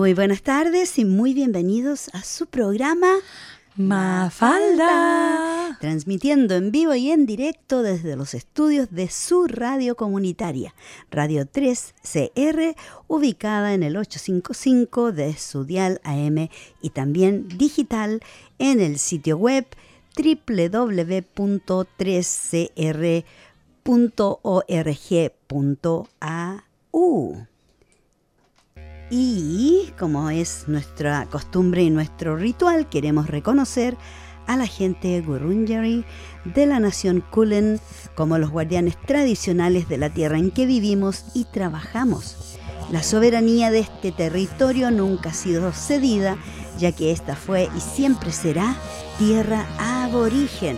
Muy buenas tardes y muy bienvenidos a su programa Mafalda. Transmitiendo en vivo y en directo desde los estudios de su radio comunitaria, Radio 3 CR, ubicada en el 855 de su dial AM y también digital en el sitio web www.3cr.org.au. Y como es nuestra costumbre y nuestro ritual, queremos reconocer a la gente Gurunjari de la nación Kulen como los guardianes tradicionales de la tierra en que vivimos y trabajamos. La soberanía de este territorio nunca ha sido cedida, ya que esta fue y siempre será tierra aborigen.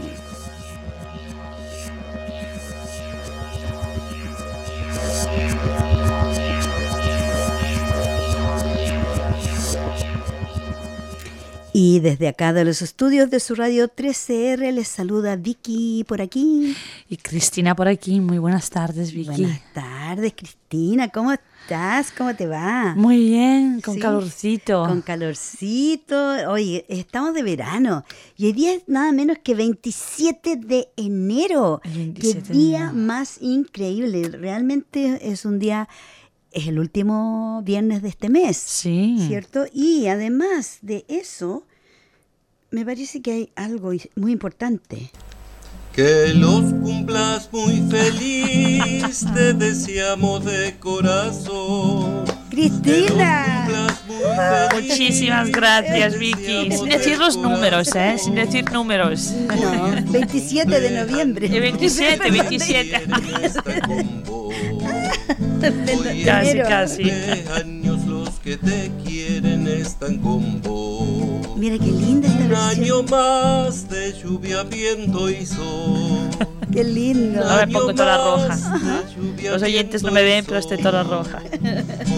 Y desde acá de los estudios de su radio 13R les saluda Vicky por aquí. Y Cristina por aquí. Muy buenas tardes, Vicky. Buenas tardes, Cristina. ¿Cómo estás? ¿Cómo te va? Muy bien, con Sí, calorcito. Con calorcito. Oye, estamos de verano. Y hoy día es nada menos que 27 de enero. El 27 Qué de día enero. más increíble. Realmente es un día, es el último viernes de este mes. Sí. ¿Cierto? Y además de eso, me parece que hay algo muy importante. Que los cumplas muy feliz, te deseamos de corazón. Que los ¡Cristina! cumplas muy feliz. Muchísimas gracias, Vicky. Sin decir los números, ¿eh? Sin decir números. No, 27 de noviembre. El 27, 27. Hoy Casi, casi. años los que te quieren están con vos. Mira qué linda esta Un versión. año más de lluvia, viento y sol. Qué lindo. A ver, pongo toda roja. Los oyentes no me ven, pero estoy toda roja.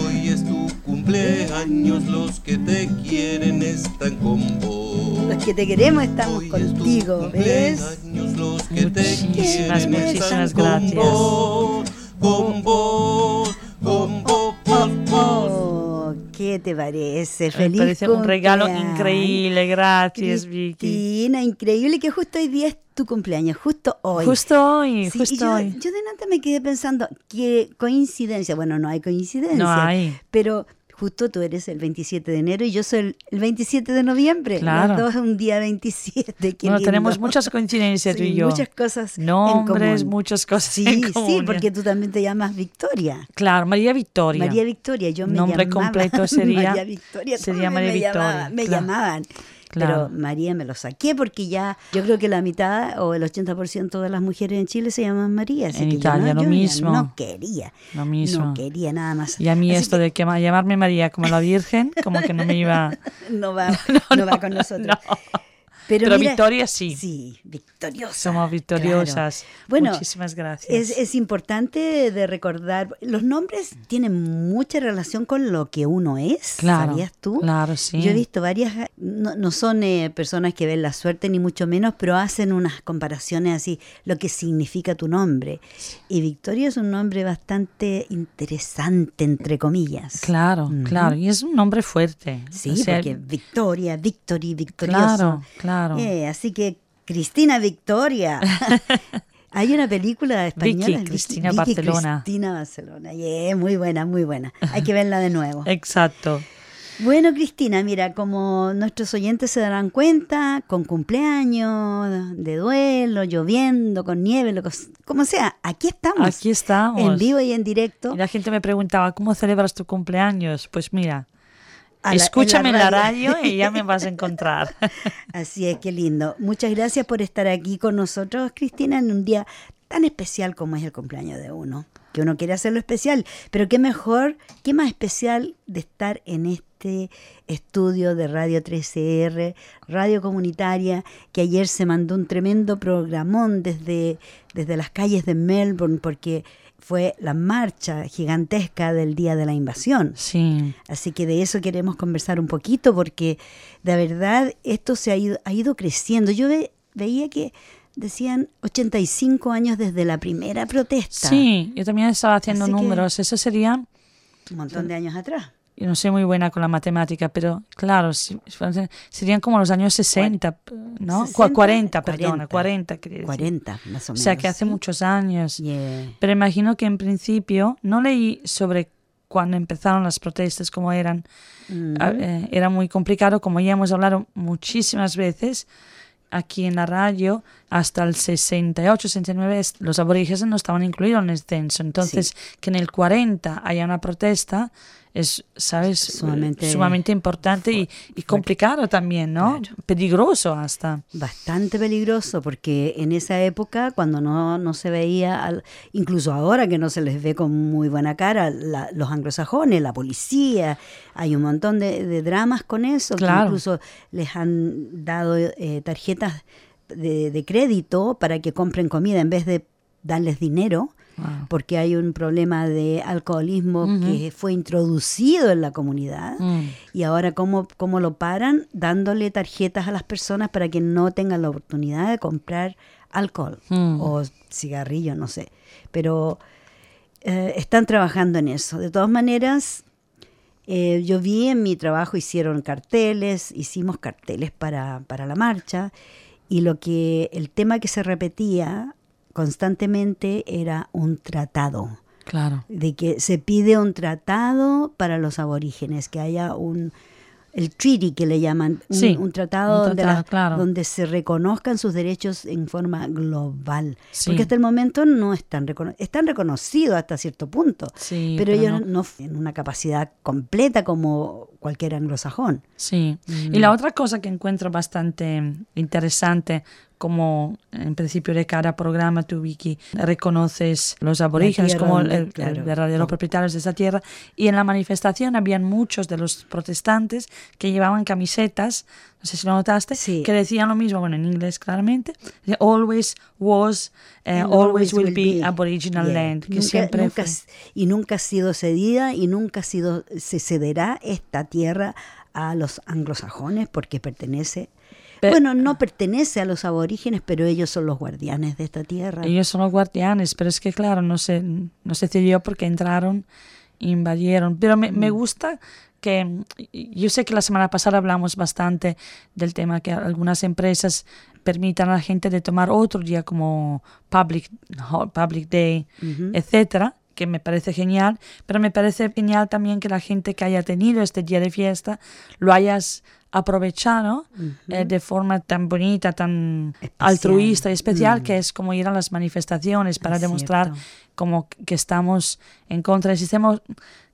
Hoy es tu cumpleaños, los que te quieren están con vos. Los que te queremos estamos Hoy es tu contigo, ¿ves? cumpleaños, los que te Muchísimas, quieren muchísimas están con gracias. Vos, vos, vos. Oh, ¿qué te parece? Me Feliz parece un regalo increíble. Gracias, Vicky. Cristina, increíble que justo hoy día es tu cumpleaños, justo hoy. Justo hoy, Sí, justo yo, hoy. yo de nada me quedé pensando, qué coincidencia, bueno, no hay coincidencia, No hay. pero justo tú eres el 27 de enero y yo soy el, el 27 de noviembre, Claro. los dos un día 27, qué Bueno, lindo. tenemos muchas coincidencias tú Sí, y yo. muchas cosas en Nombres, común. muchas cosas Sí, en sí, común. porque tú también te llamas Victoria. Claro, María Victoria. María Victoria, yo me Nombre llamaba completo sería- María Victoria, sería María me Victoria, llamaban, me claro. llamaban. Claro. Pero María me lo saqué porque ya, yo creo que la mitad o el 80% de las mujeres en Chile se llaman María. así En que yo Italia, no, lo yo mismo. No quería. Lo mismo. No quería nada más. Y a mí Así esto que de que ma- llamarme María como la Virgen, como que no me iba... no va, no, va con nosotros. Pero, Pero mira- Victoria sí. Sí, victoriosa. Somos victoriosas. claro. Bueno, Muchísimas gracias. Es, es importante de recordar, los nombres tienen mucha relación con lo que uno es, claro, ¿sabías tú? Claro, sí. Yo he visto varias, no, no son eh, personas que ven la suerte ni mucho menos, pero hacen unas comparaciones así, lo que significa tu nombre. Y Victoria es un nombre bastante interesante, entre comillas. Claro, claro. Y es un nombre fuerte. Sí, O sea, porque Victoria, Victory, victorioso. Claro, claro. Eh, así que Cristina Victoria. Hay una película española. Vicky Cristina Barcelona. Cristina Barcelona. Yeah, muy buena, muy buena. Hay que verla de nuevo. Exacto. Bueno, Cristina, mira, como nuestros oyentes se darán cuenta, con cumpleaños, de duelo, lloviendo, con nieve, lo que- como sea, aquí estamos. Aquí estamos. En vivo y en directo. Y la gente me preguntaba, ¿cómo celebras tu cumpleaños? Pues mira, la- escúchame en la radio y ya me vas a encontrar. Así es, qué lindo. Muchas gracias por estar aquí con nosotros, Cristina, en un día tan especial como es el cumpleaños de uno. Que uno quiere hacerlo especial, pero qué mejor, qué más especial de estar en este estudio de Radio 13R, radio comunitaria, que ayer se mandó un tremendo programón desde, desde las calles de Melbourne, porque fue la marcha gigantesca del Día de la Invasión. Sí, Así que de eso queremos conversar un poquito porque de verdad esto se ha ido, ha ido creciendo. Yo ve- veía que decían 85 años desde la primera protesta. sí, yo también estaba haciendo Así números. Eso sería Un montón de años atrás. Yo no soy muy buena con la matemática, pero claro, si- serían como los años 60, ¿no? Cu- 60, 40, perdona, 40, quería decir. 40, más o O menos. sea, que hace muchos años. Yeah. Pero imagino que en principio, no leí sobre cuando empezaron las protestas, cómo eran. Mm. Eh, era muy complicado, como ya hemos hablado muchísimas veces aquí en la radio, hasta el 68, 69, es- los aborígenes no estaban incluidos en el censo. Entonces, que en el 40 haya una protesta es, ¿sabes? Sumamente Sumamente importante y, y complicado también, ¿no? Claro. Peligroso hasta. Bastante peligroso porque en esa época cuando no, no se veía, al- incluso ahora que no se les ve con muy buena cara, la- los anglosajones, la policía, hay un montón de, de dramas con eso, que Claro. incluso les han dado eh, tarjetas de, de crédito para que compren comida en vez de darles dinero. Wow. porque hay un problema de alcoholismo que fue introducido en la comunidad Mm. y ahora cómo, cómo lo paran dándole tarjetas a las personas para que no tengan la oportunidad de comprar alcohol Mm. o cigarrillos, no sé. Pero eh, están trabajando en eso. De todas maneras, eh, yo vi en mi trabajo, hicieron carteles, hicimos carteles para, para la marcha y lo que el tema que se repetía constantemente era un tratado Claro. de que se pide un tratado para los aborígenes, que haya un el treaty que le llaman, un, Sí, un tratado, un donde, claro. donde se reconozcan sus derechos en forma global. Sí. Porque hasta el momento no están, recono- están reconocidos hasta cierto punto, Sí, pero, pero ellos no. no. en una capacidad completa como cualquier anglosajón. Sí. Y la otra cosa que encuentro bastante interesante, como en principio de cada programa tú, Vicky, reconoces los aborígenes como el, el- el claro. verdadero propietarios de esa tierra. Y en la manifestación habían muchos de los protestantes que llevaban camisetas, no sé si lo notaste, Sí. que decían lo mismo, bueno, en inglés claramente, always was, eh, And always will be aboriginal Yeah. land, que Nunca- siempre nunca y nunca ha sido cedida y nunca ha sido se cederá esta tierra a los anglosajones porque pertenece Pe- bueno no pertenece a los aborígenes pero ellos son los guardianes de esta tierra Ellos son los guardianes, pero es que claro, no se, no se cedió porque entraron, invadieron. Pero me, Mm. me gusta que, yo sé que la semana pasada hablamos bastante del tema que algunas empresas permitan a la gente de tomar otro día como public, public day, Ujú. etcétera que me parece genial, pero me parece genial también que la gente que haya tenido este día de fiesta lo hayas aprovechado eh, de forma tan bonita, tan Especial. altruista y especial, Mm. que es como ir a las manifestaciones para Es demostrar cierto. como que estamos en contra del sistema.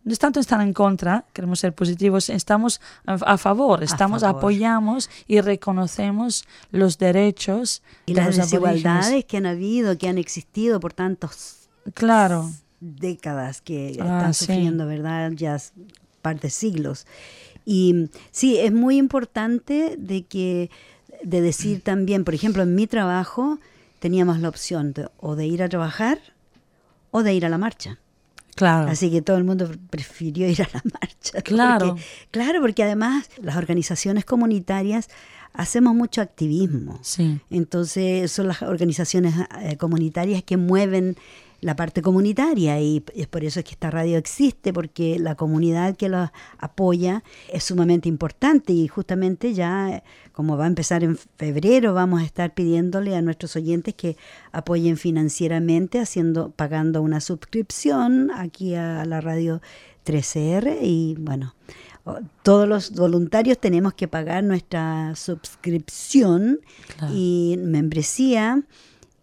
No es tanto estar en contra, queremos ser positivos, estamos a, a favor, estamos favor. apoyamos y reconocemos los derechos y de las los aborígenes. desigualdades que han habido que han existido por tantos Claro, décadas que Ah, están sí. sufriendo, ¿verdad? Ya par de siglos. Y sí, es muy importante de que de decir también, por ejemplo, en mi trabajo teníamos la opción de, o de ir a trabajar o de ir a la marcha. claro. Así que todo el mundo prefirió ir a la marcha. Claro. Porque- claro, porque además las organizaciones comunitarias hacemos mucho activismo. Sí. Entonces son las organizaciones eh, comunitarias que mueven la parte comunitaria y es por eso es que esta radio existe, porque la comunidad que los apoya es sumamente importante y justamente ya, como va a empezar en febrero, vamos a estar pidiéndole a nuestros oyentes que apoyen financieramente, haciendo, pagando una suscripción aquí a la radio 13R y bueno, todos los voluntarios tenemos que pagar nuestra suscripción Claro. y membresía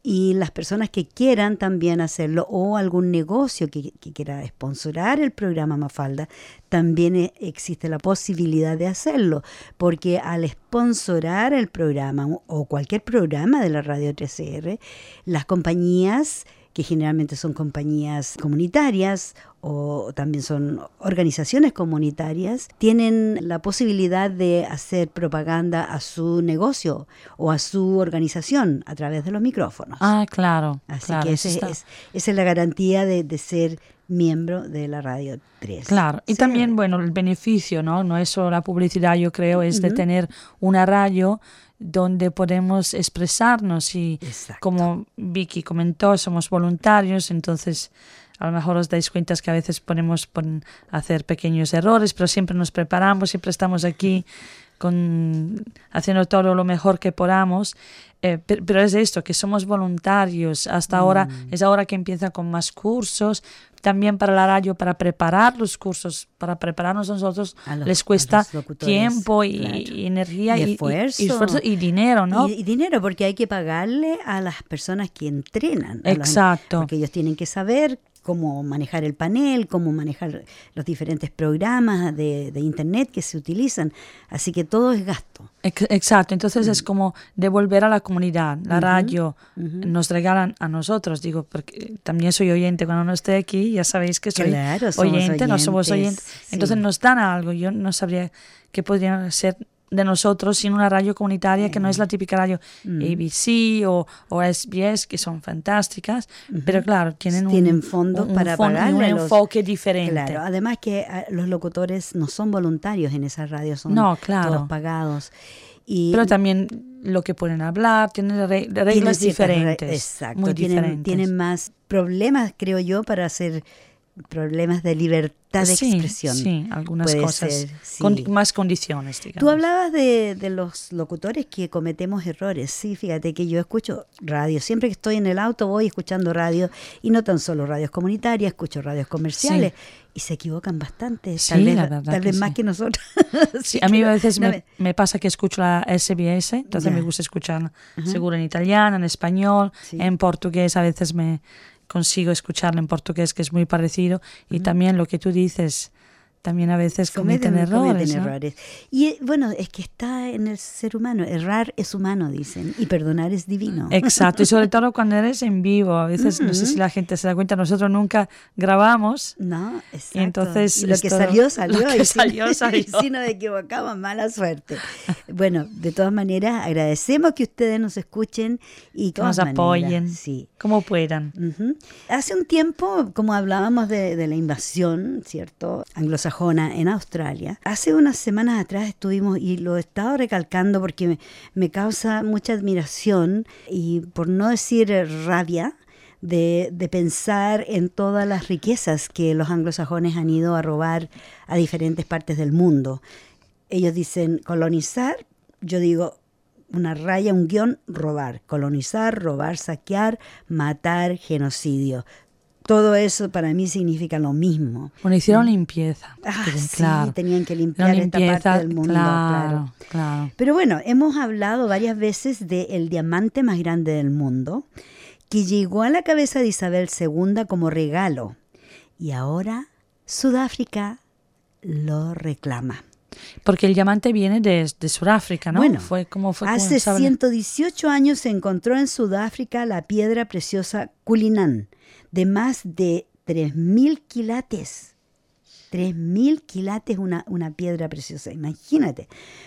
y las personas que quieran también hacerlo o algún negocio que, quiera sponsorar el programa Mafalda, también e- existe la posibilidad de hacerlo, porque al sponsorar el programa o cualquier programa de la radio 13R, las compañías que generalmente son compañías comunitarias o también son organizaciones comunitarias, tienen la posibilidad de hacer propaganda a su negocio o a su organización a través de los micrófonos. Ah, claro. Así claro, que ese es, esa es la garantía de, de ser miembro de la Radio 3. Claro, y Sí. también, bueno, el beneficio, ¿no? No es solo la publicidad, yo creo, es de tener una radio donde podemos expresarnos y Exacto. como Vicky comentó, somos voluntarios, entonces a lo mejor os dais cuenta que a veces ponemos hacer pequeños errores, pero siempre nos preparamos, siempre estamos aquí con, haciendo todo lo mejor que podamos. Eh, pero, pero, es esto, que somos voluntarios. Hasta ahora Mm. es ahora que empieza con más cursos. También para la radio, para preparar los cursos, para prepararnos nosotros, los- les cuesta tiempo y, claro. y energía Y esfuerzo. y esfuerzo y dinero, ¿no? Y, dinero, porque hay que pagarle a las personas que entrenan. a los- Exacto. porque ellos tienen que saber cómo manejar el panel, cómo manejar los diferentes programas de, de Internet que se utilizan. Así que todo es gasto. Ex- Exacto, entonces Mm. es como devolver a la comunidad. La radio nos regalan a nosotros, digo, porque también soy oyente cuando no estoy aquí, ya sabéis que soy Claro, oyente, no somos oyentes, oyentes. Entonces sí. nos dan algo, yo no sabría qué podría ser de nosotros sin una radio comunitaria que no es la típica radio Mm. ABC o, o SBS, que son fantásticas, pero claro, tienen, un- Tienen fondos un, un para fondo pagarle un los- enfoque diferente. Claro, además que ah, los locutores no son voluntarios en esa radio, son No, claro. todos pagados. Y Pero también lo que pueden hablar, tienen re- tienen reglas re- diferentes. exacto, muy tienen, diferentes. tienen más problemas, creo yo, para hacer problemas de libertad de sí, expresión. Sí, algunas Puede cosas. ser, sí. Con más condiciones, digamos. Tú hablabas de, de los locutores que cometemos errores. Sí, fíjate que yo escucho radio. Siempre que estoy en el auto voy escuchando radio y no tan solo radios comunitarias, escucho radios comerciales y se equivocan bastante. Tal vez, la que más que nosotros. Sí, a mí a veces no me, me pasa que escucho la SBS, entonces me gusta escuchar seguro en italiano, en español, en portugués, a veces me consigo escucharlo en portugués, que es muy parecido, y también lo que tú dices, también a veces cometen, errores. cometen ¿no? errores. Y eh, bueno, es que está en el ser humano. Errar es humano, dicen, y perdonar es divino. Exacto, y sobre todo cuando eres en vivo, a veces, no sé si la gente se da cuenta, nosotros nunca grabamos, No, exacto. Y entonces Y lo que todo- salió, salió. lo que y si- salió, salió. y si nos equivocamos, mala suerte. Bueno, de todas maneras, agradecemos que ustedes nos escuchen y que nos maneras, apoyen, Sí. como puedan. Ujú. Hace un tiempo, como hablábamos de, de la invasión, ¿cierto? Anglosajona en Australia, hace unas semanas atrás estuvimos, y lo he estado recalcando porque me, me causa mucha admiración y por no decir rabia, de, de pensar en todas las riquezas que los anglosajones han ido a robar a diferentes partes del mundo. Ellos dicen colonizar, yo digo una raya, un guion, robar. Colonizar, robar, saquear, matar, genocidio. Todo eso para mí significa lo mismo. Bueno, hicieron limpieza. Ah, sí, claro. tenían que limpiar esta limpieza, parte del mundo, claro. claro, claro. Pero bueno, hemos hablado varias veces del diamante más grande del mundo, que llegó a la cabeza de Isabel II como regalo. Y ahora Sudáfrica lo reclama. Porque el diamante viene de, de Sudáfrica, ¿no? Bueno, fue como fue Hace saben- 118 años se encontró en Sudáfrica la piedra preciosa Cullinan, de más de 3.000 quilates. 3.000 quilates una, una piedra preciosa, imagínate.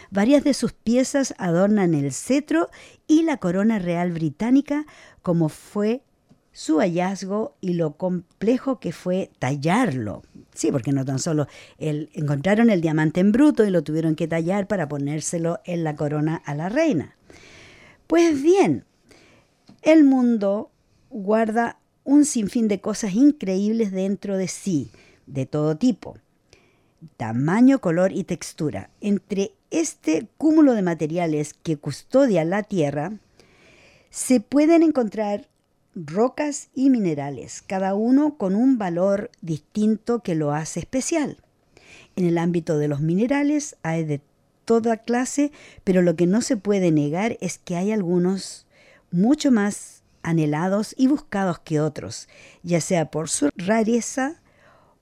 Varias de sus piezas adornan el cetro y la corona real británica, como fue su hallazgo y lo complejo que fue tallarlo. Sí, porque no tan solo el, encontraron el diamante en bruto y lo tuvieron que tallar para ponérselo en la corona a la reina. Pues bien, el mundo guarda un sinfín de cosas increíbles dentro de sí, de todo tipo, tamaño, color y textura. Entre este cúmulo de materiales que custodia la Tierra, se pueden encontrar rocas y minerales, cada uno con un valor distinto que lo hace especial. En el ámbito de los minerales hay de toda clase, pero lo que no se puede negar es que hay algunos mucho más anhelados y buscados que otros, ya sea por su rareza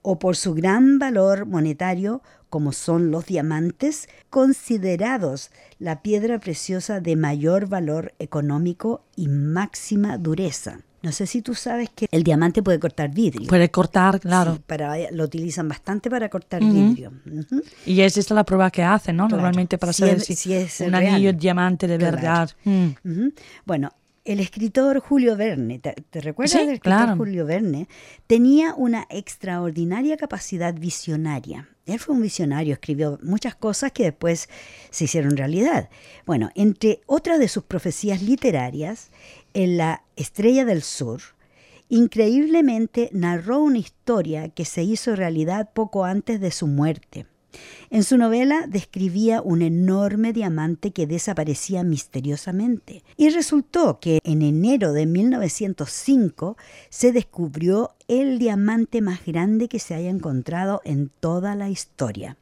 o por su gran valor monetario, como son los diamantes, considerados la piedra preciosa de mayor valor económico y máxima dureza. No sé si tú sabes que el diamante puede cortar vidrio. Puede cortar, claro. Sí, para, lo utilizan bastante para cortar vidrio. Ujú. Y es esta la prueba que hacen, ¿no? Claro. Normalmente para Si saber es- si, si es un real. anillo diamante de Claro. verdad. Mm. Bueno, el escritor Julio Verne, ¿te, te recuerdas Sí, del escritor claro. Julio Verne? Tenía una extraordinaria capacidad visionaria. Él fue un visionario, escribió muchas cosas que después se hicieron realidad. Bueno, entre otras de sus profecías literarias, en La Estrella del Sur Increíblemente narró una historia que se hizo realidad poco antes de su muerte. En su novela describía un enorme diamante que desaparecía misteriosamente. Y resultó que en enero de 1905 se descubrió el diamante más grande que se haya encontrado en toda la historia.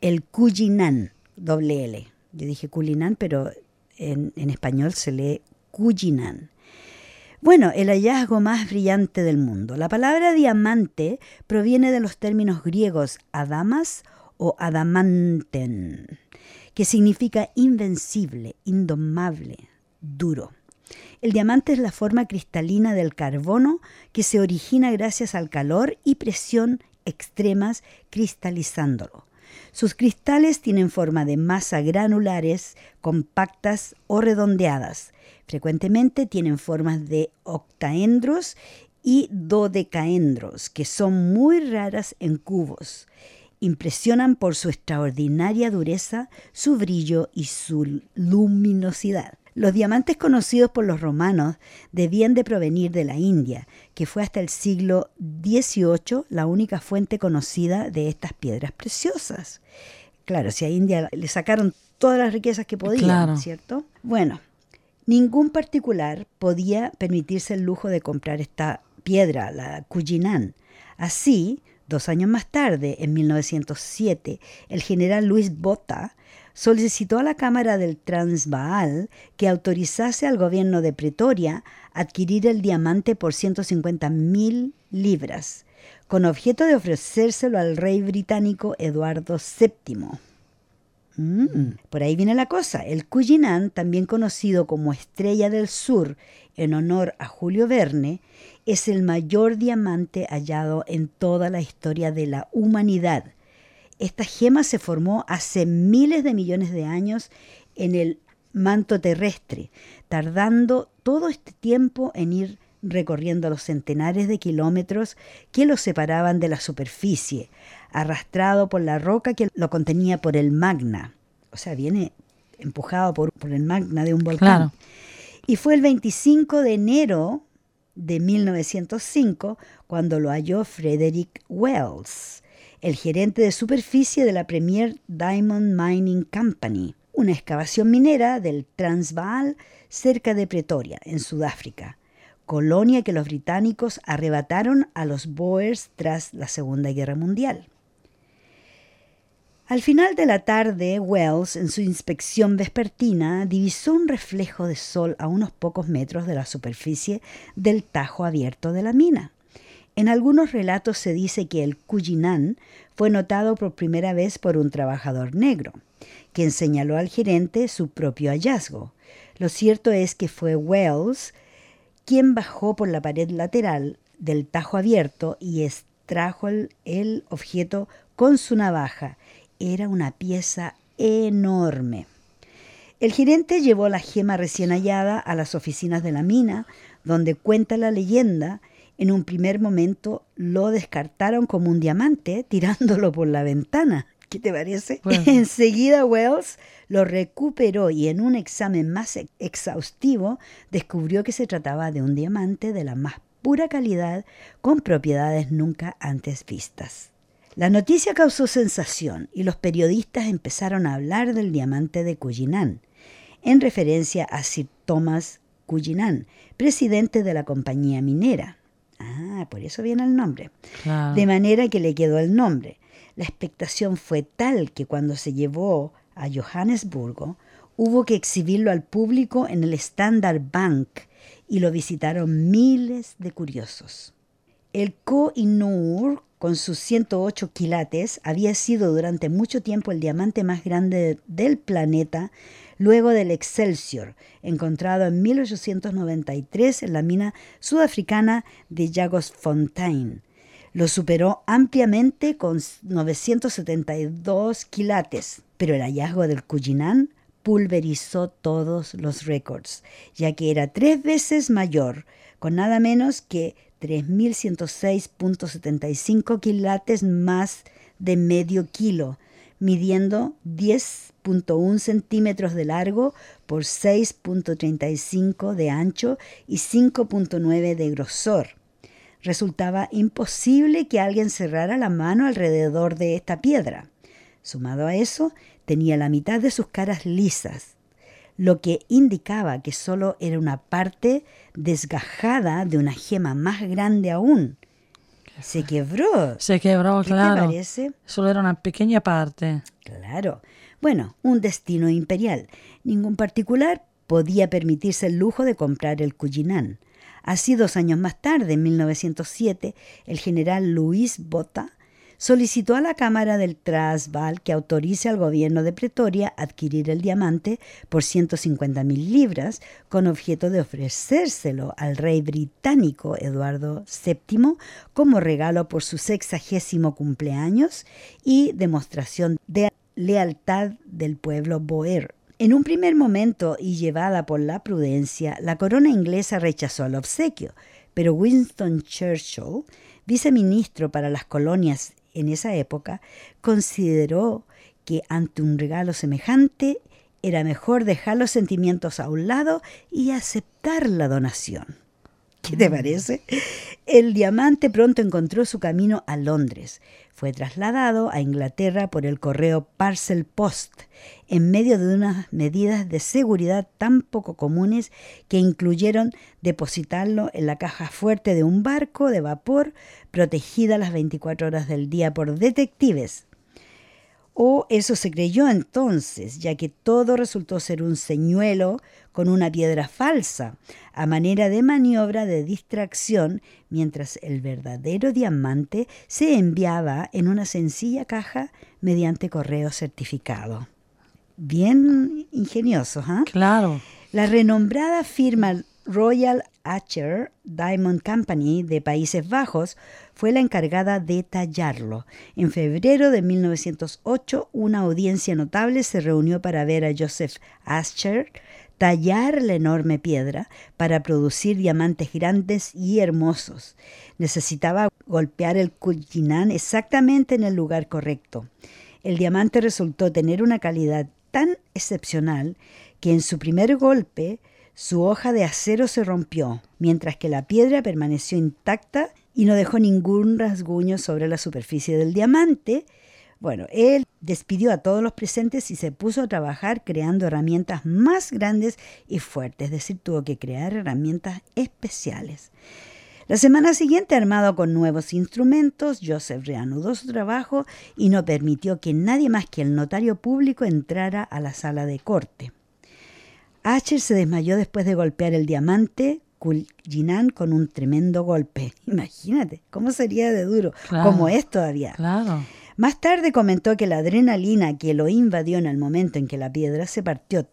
El Cullinan, doble L. Yo dije Cullinan, pero en, en español se lee Cullinan. Bueno, el hallazgo más brillante del mundo. La palabra diamante proviene de los términos griegos adamas o adamanten, que significa invencible, indomable, duro. El diamante es la forma cristalina del carbono que se origina gracias al calor y presión extremas cristalizándolo. Sus cristales tienen forma de masa granulares, compactas o redondeadas. Frecuentemente tienen formas de octaendros y dodecaendros, que son muy raras en cubos impresionan por su extraordinaria dureza, su brillo y su luminosidad. Los diamantes conocidos por los romanos debían de provenir de la India, que fue hasta el siglo XVIII la única fuente conocida de estas piedras preciosas. Claro, si a India le sacaron todas las riquezas que podían, ¿cierto? Bueno, ningún particular podía permitirse el lujo de comprar esta piedra, la Cuyinan. Así, Dos años más tarde, en 1907, el general Luis Bota solicitó a la Cámara del Transvaal que autorizase al gobierno de Pretoria adquirir el diamante por 150 mil libras, con objeto de ofrecérselo al rey británico Eduardo VII. Mm, por ahí viene la cosa. El Cullinan, también conocido como Estrella del Sur en honor a Julio Verne, es el mayor diamante hallado en toda la historia de la humanidad. Esta gema se formó hace miles de millones de años en el manto terrestre, tardando todo este tiempo en ir recorriendo los centenares de kilómetros que lo separaban de la superficie, arrastrado por la roca que lo contenía por el magna. O sea, viene empujado por, el magna de un volcán. Y fue el 25 de enero de 1905 cuando lo halló Frederick Wells, el gerente de superficie de la Premier Diamond Mining Company, una excavación minera del Transvaal cerca de Pretoria, en Sudáfrica, colonia que los británicos arrebataron a los Boers tras la Segunda Guerra Mundial. Al final de la tarde, Wells, en su inspección vespertina, divisó un reflejo de sol a unos pocos metros de la superficie del tajo abierto de la mina. En algunos relatos se dice que el Cullinan fue notado por primera vez por un trabajador negro, quien señaló al gerente su propio hallazgo. Lo cierto es que fue Wells quien bajó por la pared lateral del tajo abierto y extrajo el objeto con su navaja era una pieza enorme. El gerente llevó la gema recién hallada a las oficinas de la mina, donde cuenta la leyenda, en un primer momento lo descartaron como un diamante tirándolo por la ventana. ¿Qué te parece? Enseguida Wells lo recuperó y en un examen más exhaustivo descubrió que se trataba de un diamante de la más pura calidad con propiedades nunca antes vistas. La noticia causó sensación y los periodistas empezaron a hablar del diamante de Cullinan, en referencia a Sir Thomas Cullinan, presidente de la compañía minera. Ah, por eso viene el nombre. De manera que le quedó el nombre. La expectación fue tal que cuando se llevó a Johannesburgo, hubo que exhibirlo al público en el Standard Bank y lo visitaron miles de curiosos. El Koh-i-Noor con sus 108 quilates, había sido durante mucho tiempo el diamante más grande del planeta, luego del Excelsior, encontrado en 1893 en la mina sudafricana de Jagosfontein. Lo superó ampliamente con 972 quilates, pero el hallazgo del Cullinan pulverizó todos los récords, ya que era tres veces mayor, con nada menos que 3.106.75 quilates más de medio kilo, midiendo 10.1 centímetros de largo por 6.35 de ancho y 5.9 de grosor. resultaba imposible que alguien cerrara la mano alrededor de esta piedra. Sumado a eso, tenía la mitad de sus caras lisas, lo que indicaba que solo era una parte desgajada de una gema más grande aún. Se quebró. Se quebró, ¿Qué claro. te parece? Solo era una pequeña parte. Claro. Bueno, un destino imperial. Ningún particular podía permitirse el lujo de comprar el Cuyinan. Así, dos años más tarde, en 1907, el general Luis Bota solicitó a la Cámara del Transvaal que autorice al gobierno de Pretoria adquirir el diamante por 150 mil libras con objeto de ofrecérselo al rey británico Eduardo VII como regalo por su sexagésimo cumpleaños y demostración de lealtad del pueblo boer. En un primer momento y llevada por la prudencia, la corona inglesa rechazó el obsequio, pero Winston Churchill, viceministro para las colonias en esa época, consideró que ante un regalo semejante era mejor dejar los sentimientos a un lado y aceptar la donación. ¿Qué te parece? El diamante pronto encontró su camino a Londres. Fue trasladado a Inglaterra por el correo Parcel Post, en medio de unas medidas de seguridad tan poco comunes que incluyeron depositarlo en la caja fuerte de un barco de vapor protegida las 24 horas del día por detectives. O eso se creyó entonces, ya que todo resultó ser un señuelo con una piedra falsa, a manera de maniobra de distracción, mientras el verdadero diamante se enviaba en una sencilla caja mediante correo certificado. Bien ingenioso, ¿ah? Claro. La renombrada firma Royal Archer Diamond Company de Países Bajos fue la encargada de tallarlo. En febrero de 1908, una audiencia notable se reunió para ver a Joseph Ascher tallar la enorme piedra para producir diamantes grandes y hermosos. Necesitaba golpear el Cullinan exactamente en el lugar correcto. El diamante resultó tener una calidad tan excepcional que en su primer golpe su hoja de acero se rompió, mientras que la piedra permaneció intacta y no dejó ningún rasguño sobre la superficie del diamante. Bueno, él despidió a todos los presentes y se puso a trabajar creando herramientas más grandes y fuertes, es decir, tuvo que crear herramientas especiales. La semana siguiente, armado con nuevos instrumentos, Joseph reanudó su trabajo y no permitió que nadie más que el notario público entrara a la sala de corte. Asher se desmayó después de golpear el diamante Cullinan con un tremendo golpe. Imagínate, ¿cómo sería de duro? Claro. Como es todavía. Claro. Más tarde comentó que la adrenalina que lo invadió en el momento en que la piedra se partió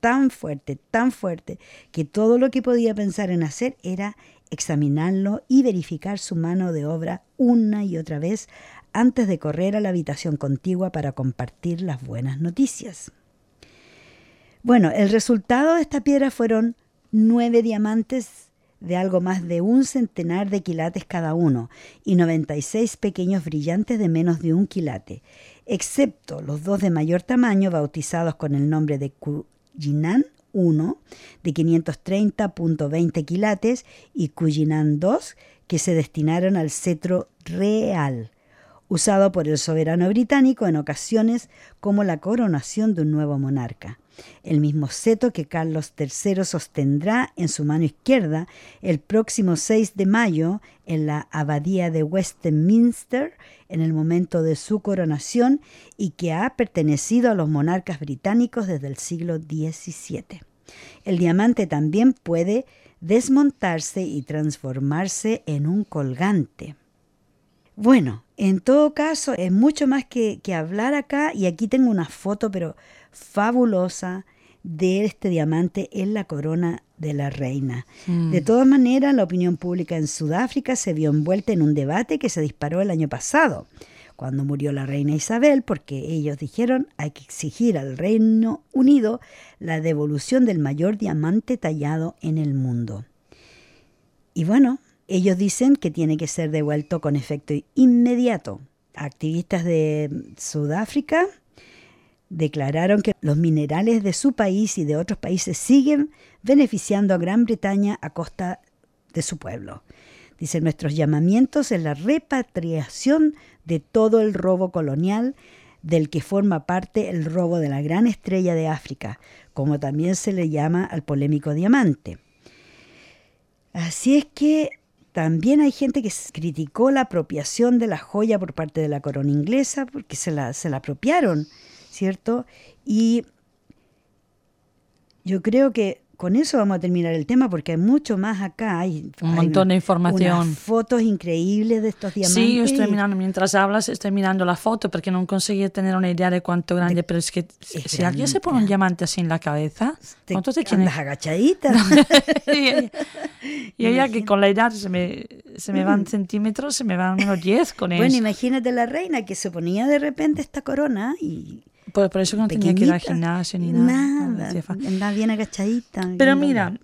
tan fuerte, tan fuerte, que todo lo que podía pensar en hacer era examinarlo y verificar su mano de obra una y otra vez antes de correr a la habitación contigua para compartir las buenas noticias. Bueno, el resultado de esta piedra fueron nueve diamantes de algo más de un centenar de quilates cada uno y 96 pequeños brillantes de menos de un quilate, excepto los dos de mayor tamaño bautizados con el nombre de Cuyinan 1 de 530.20 quilates y Cuyinan 2 que se destinaron al cetro real, usado por el soberano británico en ocasiones como la coronación de un nuevo monarca el mismo seto que Carlos III sostendrá en su mano izquierda el próximo 6 de mayo en la abadía de Westminster en el momento de su coronación y que ha pertenecido a los monarcas británicos desde el siglo XVII. El diamante también puede desmontarse y transformarse en un colgante. Bueno, en todo caso, es mucho más que, que, hablar acá y aquí tengo una foto, pero fabulosa de este diamante en la corona de la reina. Mm. De todas maneras, la opinión pública en Sudáfrica se vio envuelta en un debate que se disparó el año pasado, cuando murió la reina Isabel, porque ellos dijeron hay que exigir al Reino Unido la devolución del mayor diamante tallado en el mundo. Y bueno, ellos dicen que tiene que ser devuelto con efecto inmediato. Activistas de Sudáfrica declararon que los minerales de su país y de otros países siguen beneficiando a Gran Bretaña a costa de su pueblo. Dice, nuestros llamamientos es la repatriación de todo el robo colonial del que forma parte el robo de la gran estrella de África, como también se le llama al polémico diamante. Así es que también hay gente que criticó la apropiación de la joya por parte de la corona inglesa, porque se la, se la apropiaron, ¿cierto? Y yo creo que con eso vamos a terminar el tema porque hay mucho más acá. Hay un montón de información. Unas fotos increíbles de estos diamantes. Sí, yo estoy mirando, mientras hablas, estoy mirando la foto porque no conseguí tener una idea de cuánto grande, pero es que es si alguien se pone un diamante así en la cabeza, te ¿cuánto te tiene? andas agachadita. y ella que con la edad se me, se me van centímetros, se me van unos 10 con eso. bueno, imagínate la reina que se ponía de repente esta corona y por, por eso no tenía que ir al gimnasio ni nada. Nada, andaba bien agachadita. Pero mira,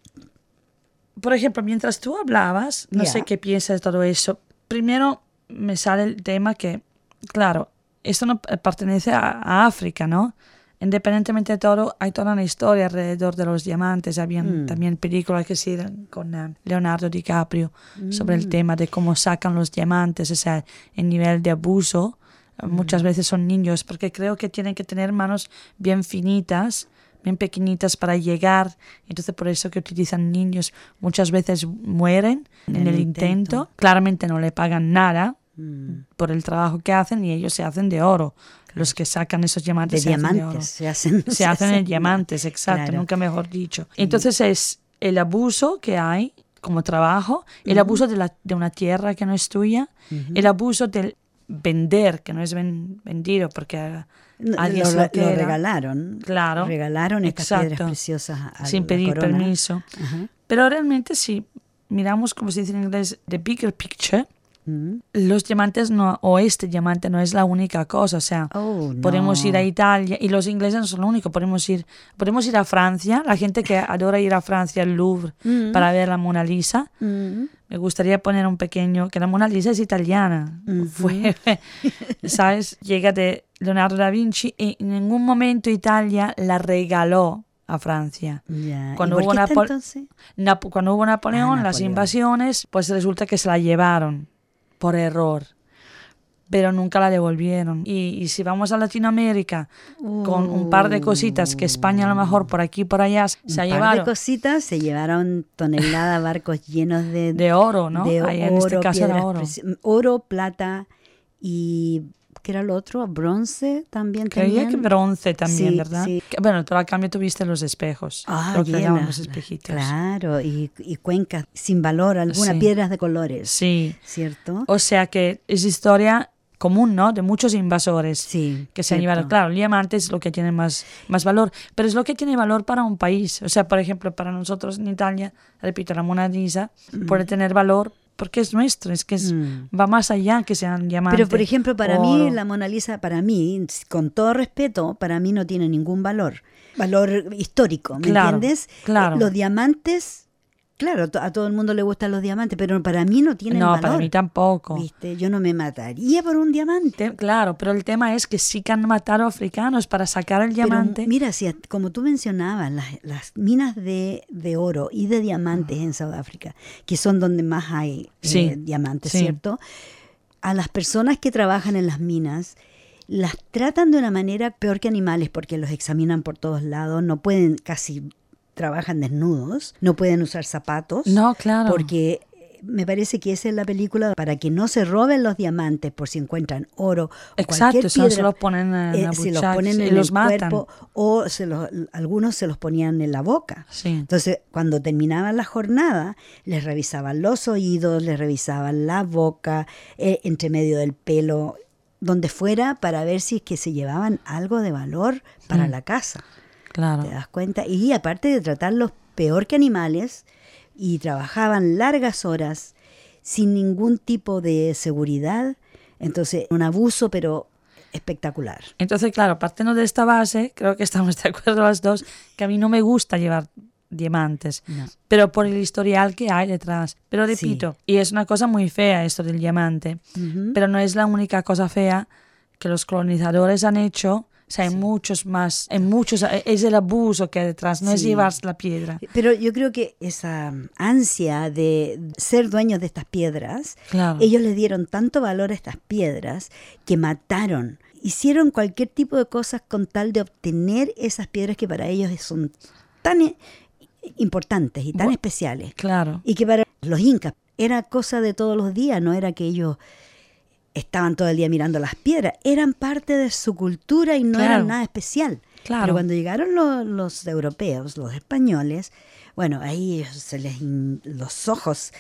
por ejemplo, mientras tú hablabas, no sé qué piensas de todo eso. Primero me sale el tema que, claro, esto no pertenece a, a África, ¿no? Independientemente de todo, hay toda una historia alrededor de los diamantes. Habían Mm. también películas que se hicieron con eh, Leonardo DiCaprio sobre Mm. el tema de cómo sacan los diamantes, o sea, el nivel de abuso. Mm. Muchas veces son niños, porque creo que tienen que tener manos bien finitas, bien pequeñitas para llegar. Entonces, por eso que utilizan niños, muchas veces mueren en, el el intento. intento. Claramente no le pagan nada Mm. por el trabajo que hacen y ellos se hacen de oro. Los que sacan esos De diamantes se hacen de oro. diamantes se hacen. Se hacen en diamantes, exacto, Claro. nunca mejor dicho. Entonces es el abuso que hay como trabajo, el abuso de, la, de una tierra que no es tuya, el abuso del vender, que no es ven- vendido porque alguien lo, lo regalaron. Claro, Regalaron estas exacto. piedras preciosas a sin pedir corona. permiso. Ajá. Pero realmente si miramos, como se dice en inglés, the bigger picture, Mm. los diamantes no, o este diamante no es la única cosa, o sea, Oh, podemos ir a Italia y los ingleses no son lo único, podemos ir, podemos ir a Francia, la gente que adora ir a Francia al Louvre Mm. para ver la Mona Lisa. Mm. Me gustaría poner un pequeño, que la Mona Lisa es italiana, Ujú. fue, ¿sabes? Llega de Leonardo da Vinci y en ningún momento Italia la regaló a Francia. Ya. ¿Y Cuando hubo entonces? Napo- cuando hubo Napoleón, las Napoleón. invasiones, pues resulta que se la llevaron por error, pero nunca la devolvieron. Y, y si vamos a Latinoamérica con un par de cositas que España a lo mejor por aquí y por allá se un ha par de cositas, se llevaron toneladas, barcos llenos de, de oro, ¿no? de Ahí en este caso era oro. oro, plata y ¿qué era lo otro? Bronce también Creía que bronce también, Sí, ¿verdad? sí. Bueno, pero a cambio tuviste los espejos. Ah, lo que los espejitos. Claro, y, y cuencas sin valor alguna, Sí. piedras de colores, Sí. ¿cierto? O sea que es historia común, ¿no? De muchos invasores. Sí. que se han llevado. Claro, el diamante es lo que tiene más, más valor, pero es lo que tiene valor para un país. O sea, por ejemplo, para nosotros en Italia, repito, la Mona Lisa puede tener valor porque es nuestro, es que es, Mm. va más allá que sean diamantes. Pero por ejemplo, para mí oro. la Mona Lisa, para mí, con todo respeto, para mí no tiene ningún valor, valor histórico, ¿me Claro, entiendes? claro. Los diamantes, claro, a todo el mundo le gustan los diamantes, pero para mí no tienen No, valor. para mí tampoco. ¿viste? Yo no me mataría por un diamante. Te- claro, pero el tema es que sí que han matado africanos para sacar el Pero diamante. mira, si, como tú mencionabas, las, las minas de, de oro y de diamantes en Sudáfrica, que son donde más hay eh, diamantes, sí. ¿cierto? A las personas que trabajan en las minas las tratan de una manera peor que animales porque los examinan por todos lados, no pueden casi trabajan desnudos, no pueden usar zapatos. no, claro. Porque eh, me parece que esa es la película para que no se roben los diamantes por si encuentran oro o Exacto, cualquier se los ponen en Eh, se los ponen en los el matan. cuerpo o se los, algunos se los ponían en la boca. Sí. Entonces, cuando terminaban la jornada, les revisaban los oídos, les revisaban la boca, eh, entre medio del pelo, donde fuera, para ver si es que se llevaban algo de valor para Mm. la casa. Claro. ¿Te das cuenta? Y aparte de tratarlos peor que animales, y trabajaban largas horas sin ningún tipo de seguridad, entonces un abuso, pero espectacular. Entonces, claro, partiendo de esta base, creo que estamos de acuerdo las dos, que a mí no me gusta llevar diamantes, No. pero por el historial que hay detrás. Pero Sí. repito, y es una cosa muy fea esto del diamante, Ujú. pero no es la única cosa fea que los colonizadores han hecho O sea, hay muchos más, hay muchos, es el abuso que hay detrás, no es llevarse la piedra. Pero yo creo que esa ansia de ser dueños de estas piedras, Claro. ellos le dieron tanto valor a estas piedras que mataron, hicieron cualquier tipo de cosas con tal de obtener esas piedras que para ellos son tan importantes y tan especiales. Claro. Y que para los incas era cosa de todos los días, no era que ellos estaban todo el día mirando las piedras, eran parte de su cultura y no Claro. eran nada especial. Claro. Pero cuando llegaron lo- los europeos, los españoles, bueno, ahí se les los ojos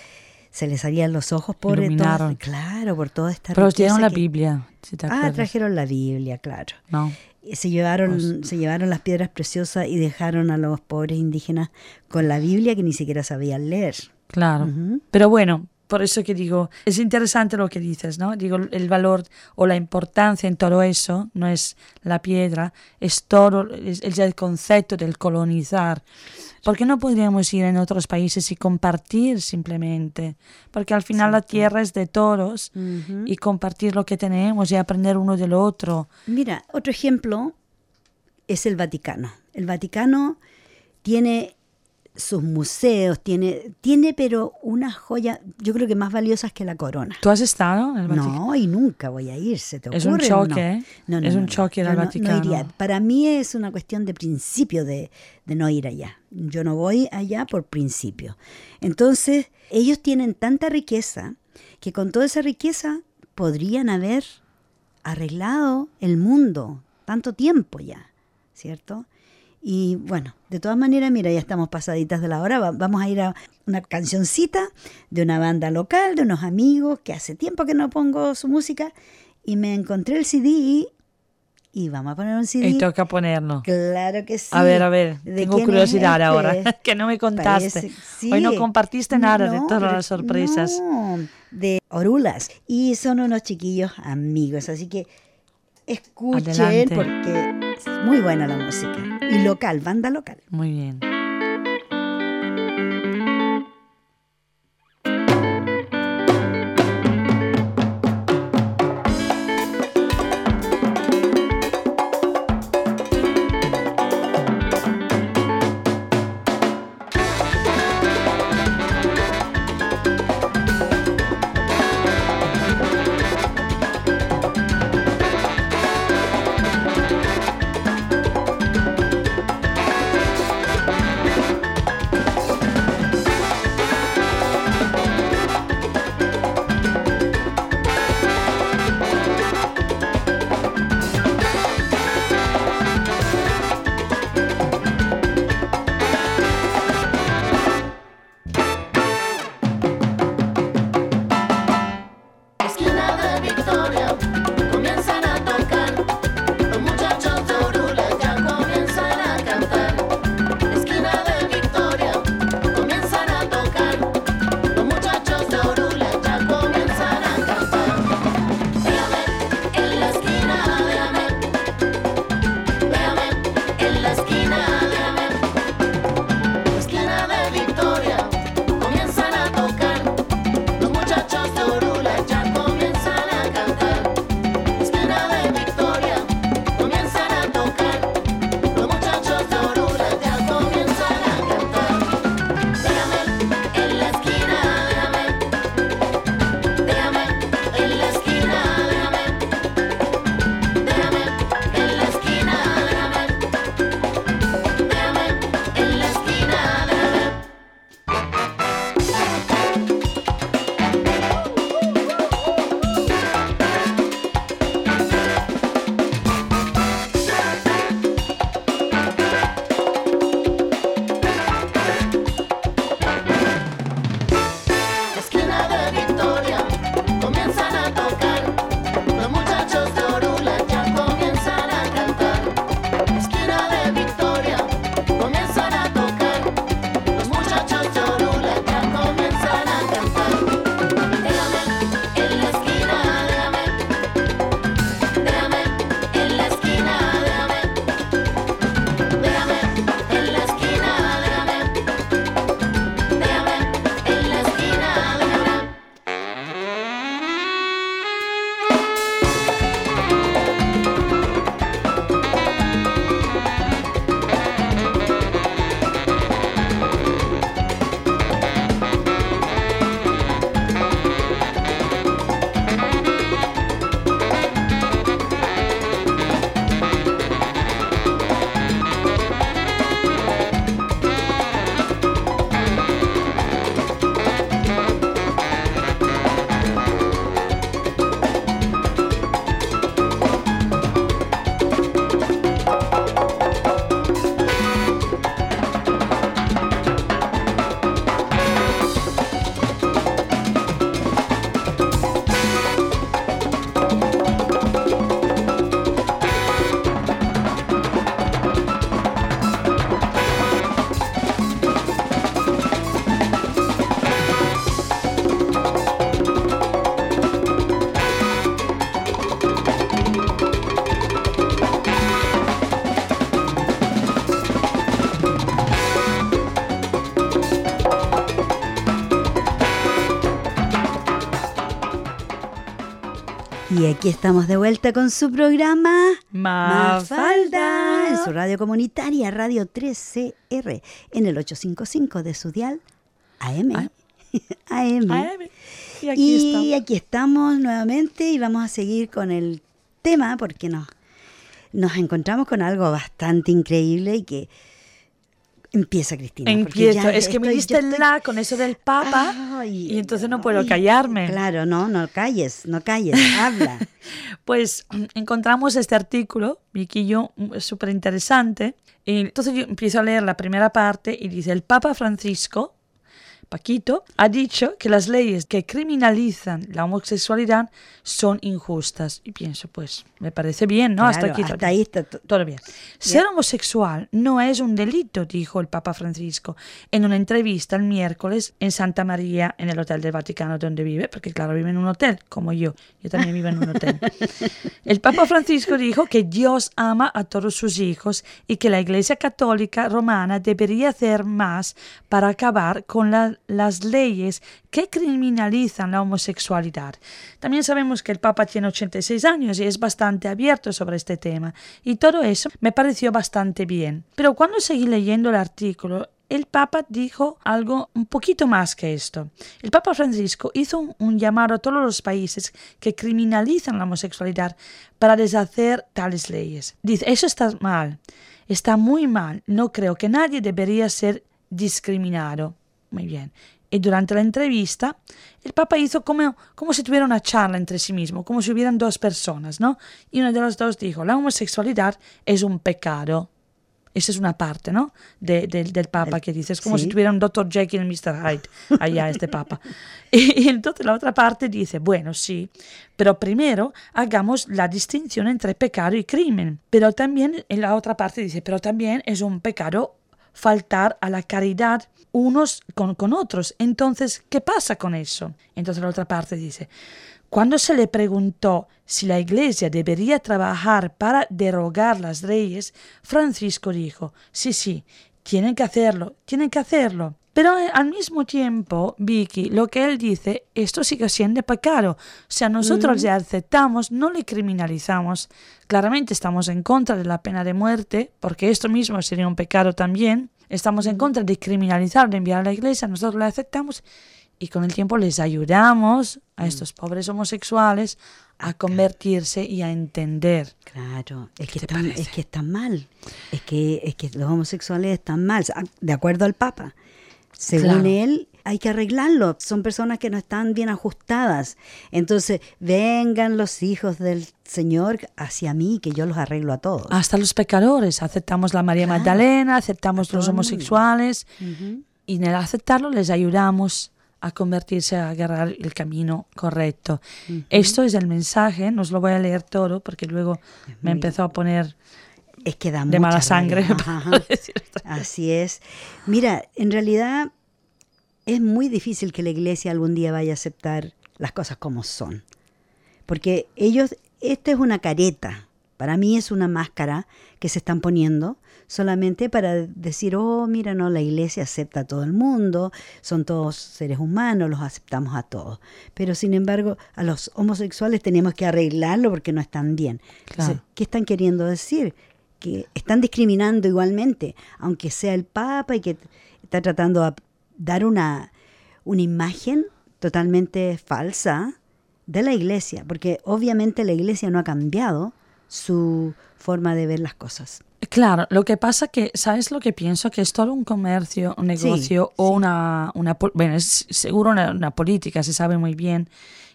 se les salían los ojos por toda- Iluminaron. claro, por toda esta Pero dieron la que- Biblia, si te Ah, trajeron la Biblia, claro. No. Se llevaron, Pues- se llevaron las piedras preciosas y dejaron a los pobres indígenas con la Biblia que ni siquiera sabían leer. Claro. Pero bueno, por eso que digo, es interesante lo que dices, ¿no? Digo, el valor o la importancia en todo eso no es la piedra, es todo, es, es el concepto del colonizar. ¿Por qué no podríamos ir en otros países y compartir simplemente? Porque al final la tierra es de todos Ujú. y compartir lo que tenemos y aprender uno del otro. Mira, otro ejemplo es el Vaticano. El Vaticano tiene sus museos, tiene, tiene pero unas joyas, yo creo que más valiosas que la corona. ¿Tú has estado en el Vaticano? No, y nunca voy a ir, ¿se te Es un ocurre choque, no? ¿eh? No, no, Es un choque al no- no Vaticano. iría. Para mí es una cuestión de principio de, de no ir allá. Yo no voy allá por principio. Entonces, ellos tienen tanta riqueza que con toda esa riqueza podrían haber arreglado el mundo tanto tiempo ya, ¿cierto? Y bueno, de todas maneras, mira, ya estamos pasaditas de la hora. va- Vamos a ir a una cancioncita de una banda local, de unos amigos que hace tiempo que no pongo su música y me encontré el CD y vamos a poner un CD. Y toca ponerlo. Claro que sí. A ver, a ver, ¿De tengo curiosidad este? ahora, que no me contaste. Parece- sí. Hoy no compartiste nada de No, todas pero- las sorpresas. no, de Orulas. Y son unos chiquillos amigos, así que escuchen Adelante. porque muy buena la música. Y local, banda local. Muy bien. Y aquí estamos de vuelta con su programa Mafalda. en su radio comunitaria, Radio 3CR, en el 855 de su dial AM. Ah. AM. Ay, Y aquí y está. aquí estamos nuevamente y vamos a seguir con el tema porque nos, nos encontramos con algo bastante increíble y que empieza Cristina. ya Es que me diste estoy- la con eso del Papa Ay, y entonces no puedo ay, callarme. Claro, no, no calles, no calles, habla. Pues encontramos este artículo, Vicky y yo, mm, súper interesante. Entonces yo empiezo a leer la primera parte y dice, el Papa Francisco, Paquito, ha dicho que las leyes que criminalizan la homosexualidad son injustas. Y pienso, pues, me parece bien, ¿no? hasta Claro, aquí. hasta todo- ahí está to- todo bien. Ser homosexual no es un delito, dijo el Papa Francisco en una entrevista el miércoles en Santa María, en el Hotel del Vaticano donde vive, porque claro, vive en un hotel, como yo. Yo también vivo en un hotel. El Papa Francisco dijo que Dios ama a todos sus hijos y que la Iglesia Católica Romana debería hacer más para acabar con la- las leyes que criminalizan la homosexualidad. También sabemos que el Papa tiene 86 años y es bastante abierto sobre este tema, y todo eso me pareció bastante bien. Pero cuando seguí leyendo el artículo, el Papa dijo algo un poquito más que esto. El Papa Francisco hizo un, llamado a todos los países que criminalizan la homosexualidad para deshacer tales leyes. Dice, eso está mal, está muy mal, no creo que nadie debería ser discriminado. Muy bien. Y durante la entrevista, el Papa hizo como, como si tuviera una charla entre sí mismo, como si hubieran dos personas, ¿no? Y una de las dos dijo, la homosexualidad es un pecado. Esa es una parte, ¿no? De- del- del Papa que dice, es como sí. si tuviera un Dr. Jekyll y Mr. Hyde allá, este Papa. Y, y entonces la otra parte dice, bueno, sí, pero primero hagamos la distinción entre pecado y crimen. Pero también, en la otra parte dice, pero también es un pecado faltar a la caridad unos con, otros. Entonces, ¿qué pasa con eso? Entonces la otra parte dice, cuando se le preguntó si la Iglesia debería trabajar para derogar las leyes, Francisco dijo, sí, sí, tienen que hacerlo, tienen que hacerlo. Pero eh, al mismo tiempo, Vicky, lo que él dice, esto sigue siendo pecado. O sea, nosotros le aceptamos, no le criminalizamos. Claramente estamos en contra de la pena de muerte, porque esto mismo sería un pecado también. Estamos en contra de criminalizar, de enviar a la iglesia, nosotros le aceptamos y con el tiempo les ayudamos a estos pobres homosexuales a convertirse y a entender. Claro, es que, parece? es que están mal. Es que, es que los homosexuales están mal, de acuerdo al Papa. Según Claro. él, hay que arreglarlo. Son personas que no están bien ajustadas. Entonces, vengan los hijos del Señor hacia mí, que yo los arreglo a todos. Hasta los pecadores, aceptamos la María Claro. Magdalena, aceptamos A los homosexuales y en el aceptarlo les ayudamos a convertirse, a agarrar el camino correcto. Esto es el mensaje, no os lo voy a leer todo porque luego me empezó a poner Es que da de mucha mala sangre. Así es. Mira, en realidad es muy difícil que la iglesia algún día vaya a aceptar las cosas como son. Porque ellos, esta es una careta. Para mí es una máscara que se están poniendo solamente para decir, oh, mira, no, la iglesia acepta a todo el mundo, son todos seres humanos, los aceptamos a todos. Pero sin embargo, a los homosexuales tenemos que arreglarlo porque no están bien. Entonces. ¿qué están queriendo decir? Que están discriminando igualmente, aunque sea el Papa y que está tratando de dar una, una imagen totalmente falsa de la iglesia, porque obviamente la iglesia no ha cambiado su forma de ver las cosas. Claro, lo que pasa que, ¿sabes lo que pienso? Que es todo un comercio, un Sí, negocio o sí. una, una, bueno, es seguro una, una política, se sabe muy bien.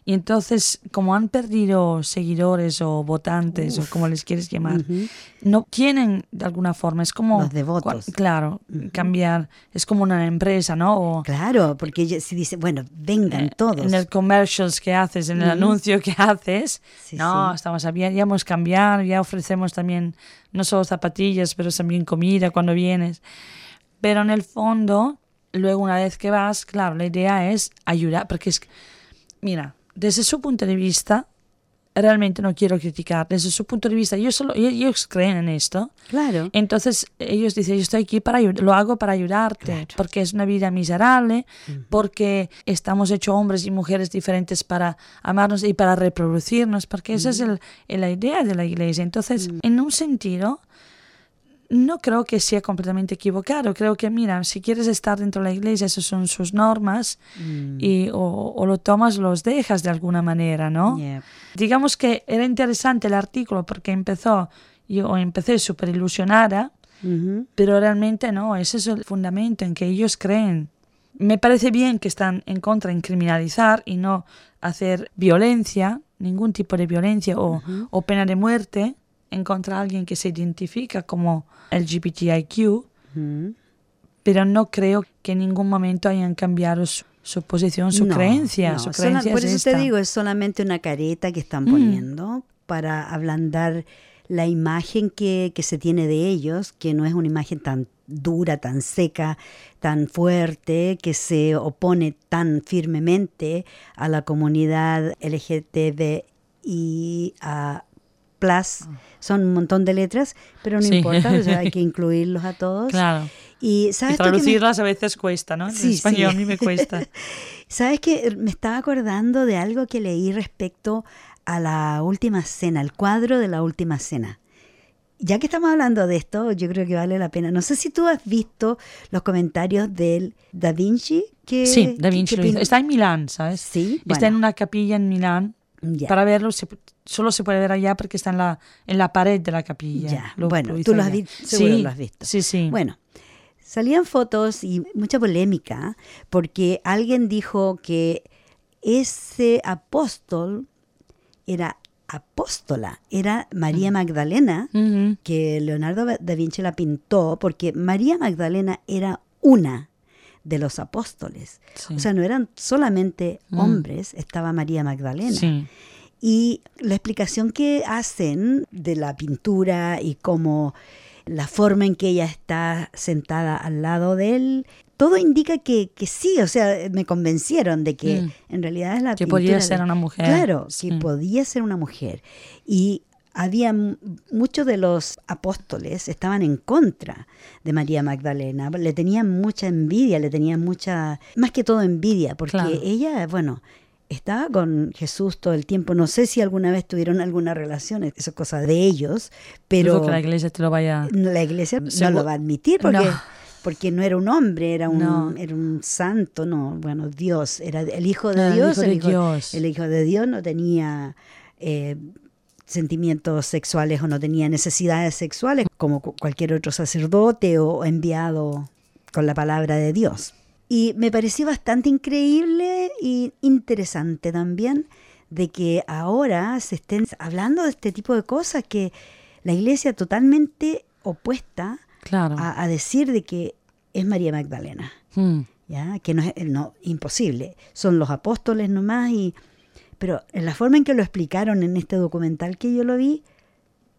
Y entonces, como han perdido seguidores o votantes o como les quieres llamar, Ujú. no tienen de alguna forma, es como... Los devotos. Claro, cambiar, es como una empresa, ¿no? O, Claro, porque si dice, bueno, vengan eh, todos. En el commercials que haces, en el Ujú. anuncio que haces, Sí, no, sí. estamos hemos cambiado, ya ofrecemos también no solo zapatillas, pero también comida cuando vienes. Pero en el fondo, luego una vez que vas, claro, la idea es ayudar, porque es, mira, desde su punto de vista, realmente no quiero criticar desde su punto de vista. Yo solo, ellos, ellos creen en esto. Claro. Entonces ellos dicen, yo estoy aquí para lo hago para ayudarte, Claro. porque es una vida miserable, porque estamos hechos hombres y mujeres diferentes para amarnos y para reproducirnos, porque esa es el- el- la idea de la iglesia. Entonces, en un sentido, no creo que sea completamente equivocado. Creo que, mira, si quieres estar dentro de la iglesia, esas son sus normas, Mm. y o, o lo tomas o los dejas de alguna manera, ¿no? Yeah. Digamos que era interesante el artículo porque empezó, yo empecé súper ilusionada, pero realmente no, ese es el fundamento en que ellos creen. Me parece bien que están en contra en criminalizar y no hacer violencia, ningún tipo de violencia o, o pena de muerte en contra de alguien que se identifica como LGBTIQ, Ujú. pero no creo que en ningún momento hayan cambiado su, su posición, su No, creencia. no, su sola- creencia por es eso te digo, es solamente una careta que están Mm. poniendo para ablandar la imagen que, que se tiene de ellos, que no es una imagen tan dura, tan seca, tan fuerte, que se opone tan firmemente a la comunidad LGTBI plus. Son un montón de letras, pero no Sí. importa, o sea, hay que incluirlos a todos. Claro. Y Y sabes tú que me- traducirlas a veces cuesta, ¿no? En Sí, español sí. a mí me cuesta. ¿Sabes que Me estaba acordando de algo que leí respecto a la última cena, el cuadro de la última cena. Ya que estamos hablando de esto, yo creo que vale la pena. No sé si tú has visto los comentarios del Da Vinci. Que, Sí, Da Vinci que pin- Está en Milán, ¿sabes? Sí, Está en bueno, una capilla en Milán. Ya, Para verlo se- solo se puede ver allá porque está en la, en la pared de la capilla. ya. Lo- bueno, tú lo has seguro Sí, lo has visto. Sí, sí. Bueno, salían fotos y mucha polémica porque alguien dijo que ese apóstol era apóstola, era María Magdalena, que Leonardo da Vinci la pintó porque María Magdalena era una de los apóstoles. Sí. O sea, no eran solamente Mm. hombres, estaba María Magdalena. Sí. Y la explicación que hacen de la pintura y cómo la forma en que ella está sentada al lado de él, todo indica que, que sí, o sea, me convencieron de que Mm. en realidad es la Que pintura podía de- ser una mujer. Claro, Sí. que podía ser una mujer. Y había muchos de los apóstoles estaban en contra de María Magdalena, le tenían mucha envidia, le tenían mucha, más que todo envidia, porque Claro. ella, bueno, estaba con Jesús todo el tiempo. No sé si alguna vez tuvieron alguna relación, eso es cosa de ellos, pero que la iglesia te lo vaya... la iglesia no lo va a admitir porque No. porque no era un hombre, era un, No. era un santo, no, bueno, Dios, era el hijo de Ah, el Dios. hijo de Dios. el hijo de Dios no tenía eh, sentimientos sexuales o no tenía necesidades sexuales como cu- cualquier otro sacerdote o enviado con la palabra de Dios. Y me pareció bastante increíble y interesante también de que ahora se estén hablando de este tipo de cosas que la iglesia totalmente opuesta Claro. a, a decir de que es María Magdalena, Mm. ¿ya? que no es no, imposible, son los apóstoles nomás, y, pero en la forma en que lo explicaron en este documental que yo lo vi,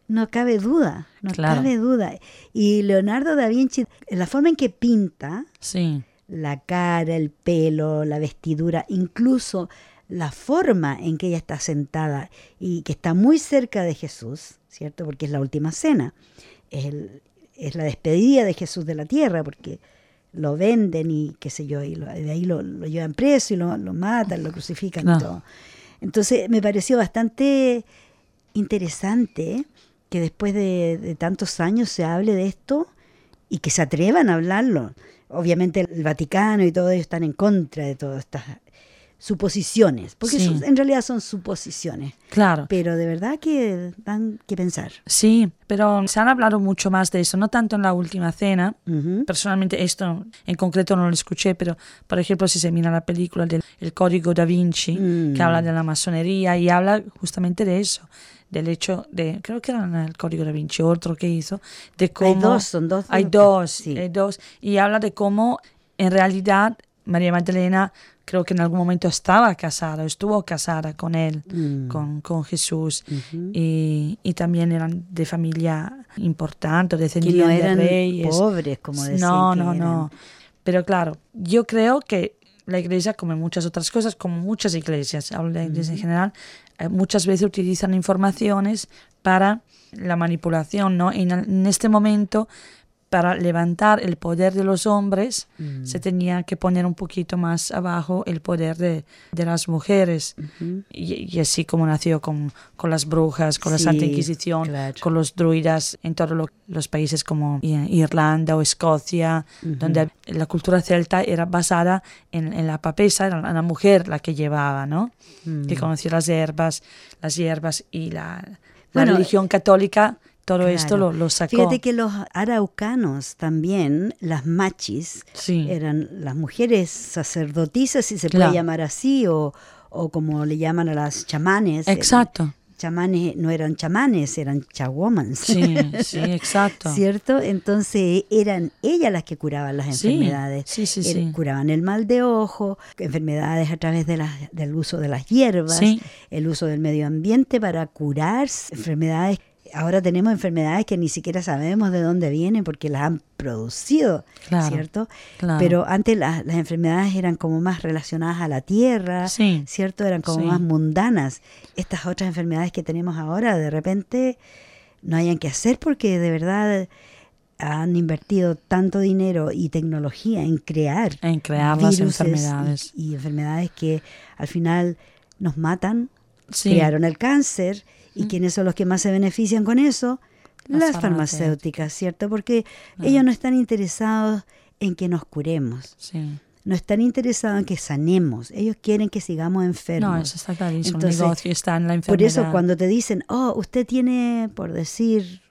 no cabe duda, no Claro. cabe duda. Y Leonardo da Vinci, en la forma en que pinta Sí. la cara, el pelo, la vestidura, incluso la forma en que ella está sentada y que está muy cerca de Jesús, ¿cierto? Porque es la última cena, es, el- es la despedida de Jesús de la tierra, porque lo venden y qué sé yo, y lo- de ahí lo, lo llevan preso y lo, lo matan, lo crucifican y todo. Entonces me pareció bastante interesante que después de, tantos años se hable de esto y que se atrevan a hablarlo. Obviamente el Vaticano y todo ello están en contra de todas estas suposiciones, porque Sí. son- en realidad son suposiciones, Claro. pero de verdad que dan que pensar. Sí, pero se han hablado mucho más de eso, no tanto en la última cena. Personalmente esto en concreto no lo escuché, pero por ejemplo si se mira la película del El Código da Vinci, Mm. que habla de la masonería y habla justamente de eso, del hecho de, creo que era el Código da Vinci, otro que hizo, de cómo... Hay dos, son dos. Hay dos, Sí. hay dos. Y habla de cómo en realidad María Magdalena creo que en algún momento estaba casada, estuvo casada con él, Mm. con, con Jesús. Y, y también eran de familia importante, descendían no eran de reyes. pobres, como decían. no, no, no. Pero claro, yo creo que la iglesia, como muchas otras cosas, como muchas iglesias, hablo de la iglesia en general, eh, muchas veces utilizan informaciones para la manipulación, ¿no? En, en este momento para levantar el poder de los hombres, Mm. se tenía que poner un poquito más abajo el poder de, de las mujeres. y, y así como nació con, con las brujas, con la Santa Inquisición, claro. con los druidas en todos lo- los países como Irlanda o Escocia, donde la cultura celta era basada en, en la papesa, era la mujer la que llevaba, ¿no? Que conocía las hierbas, las hierbas y la, la Bueno, religión católica, todo esto lo, lo sacó. Fíjate que los araucanos también, las machis, Sí. eran las mujeres sacerdotisas, si se Claro. puede llamar así, o, o como le llaman a las chamanes. eran- Exacto. Chamanes no eran chamanes, eran chawomans. Sí, sí, exacto. ¿Cierto? Entonces eran ellas las que curaban las Sí, enfermedades. sí, sí, sí. Curaban el mal de ojo, enfermedades a través de las- del uso de las hierbas, Sí. el uso del medio ambiente para curar enfermedades. Ahora tenemos enfermedades que ni siquiera sabemos de dónde vienen porque las han producido, Claro, ¿cierto? claro. Pero antes las, las enfermedades eran como más relacionadas a la tierra, Sí, ¿cierto? Eran como sí. más mundanas. Estas otras enfermedades que tenemos ahora, de repente, no hayan que hacer porque de verdad han invertido tanto dinero y tecnología en crear En crear las enfermedades. y, y enfermedades que al final nos matan. Sí. Crearon el cáncer y quiénes son los que más se benefician con eso? Las Las, farmacéuticas. ¿cierto? Porque ellos no están interesados en que nos curemos, Sí. no están interesados en que sanemos, ellos quieren que sigamos enfermos. No, eso está clarísimo. Entonces, el negocio está en la Por eso cuando te dicen, oh, usted tiene, por decir,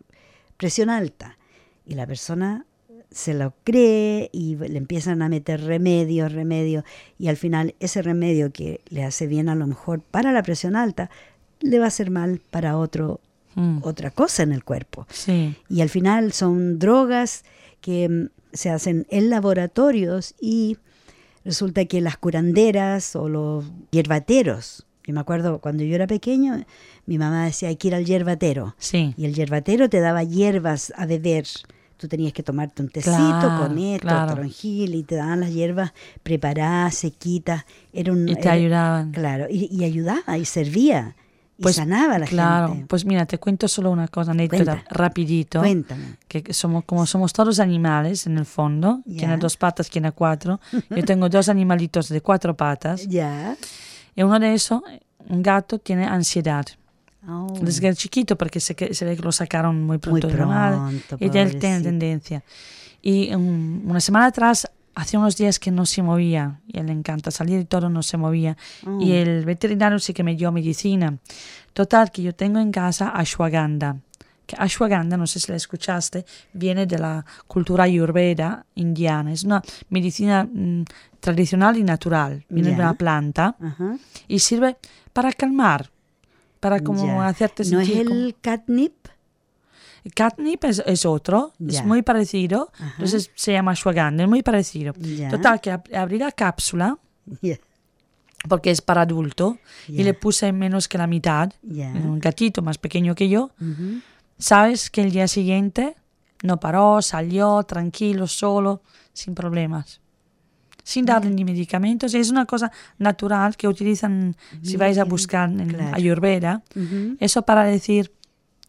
presión alta, y la persona se lo cree y le empiezan a meter remedios, remedios, y al final ese remedio que le hace bien a lo mejor para la presión alta, le va a hacer mal para otro, Mm, otra cosa en el cuerpo. Sí, Y al final son drogas que mm, se hacen en laboratorios y resulta que las curanderas o los hierbateros, yo me acuerdo cuando yo era pequeño, mi mamá decía hay que ir al hierbatero. sí. Y el hierbatero te daba hierbas a beber. Tú tenías que tomarte un tecito Claro, con esto, claro. toronjil, y te daban las hierbas preparadas, sequitas. Era un, Y te era- ayudaban. Claro, y, y ayudaba y servía. Y Pues, sanaba a la claro, gente. pues mira, te cuento solo una cosa, anécdota, rapidito. Cuéntame. Que somos, como somos todos animales en el fondo, tiene dos patas, tiene cuatro. Yo tengo dos animalitos de cuatro patas. Ya. Y uno de esos, un gato, tiene ansiedad. Oh. Desde chiquito, porque se, se ve que lo sacaron muy pronto de la madre. pronto, Y él tiene tendencia. Y um, una semana atrás, hace unos días que no se movía. Y le encanta salir y todo, no se movía. Y el veterinario sí que me dio medicina. Total, que yo tengo en casa ashwagandha. Que ashwagandha, no sé si la escuchaste, viene de la cultura ayurveda indiana. Es una medicina mm, tradicional y natural. Viene de una planta y sirve para calmar, para como Ya. hacerte ¿No es sentir como- el catnip? Catnip es, es otro, Ya. es muy parecido, Ajá. entonces se llama ashwagandha, es muy parecido. Ya. Total, que ab- abrí la cápsula, Ya. porque es para adulto, y le puse menos que la mitad, un gatito más pequeño que yo. Ujú. Sabes que el día siguiente no paró, salió tranquilo, solo, sin problemas. Sin darle ni medicamentos, es una cosa natural que utilizan si vais a buscar en claro. Ayurveda. Ujú. Eso para decir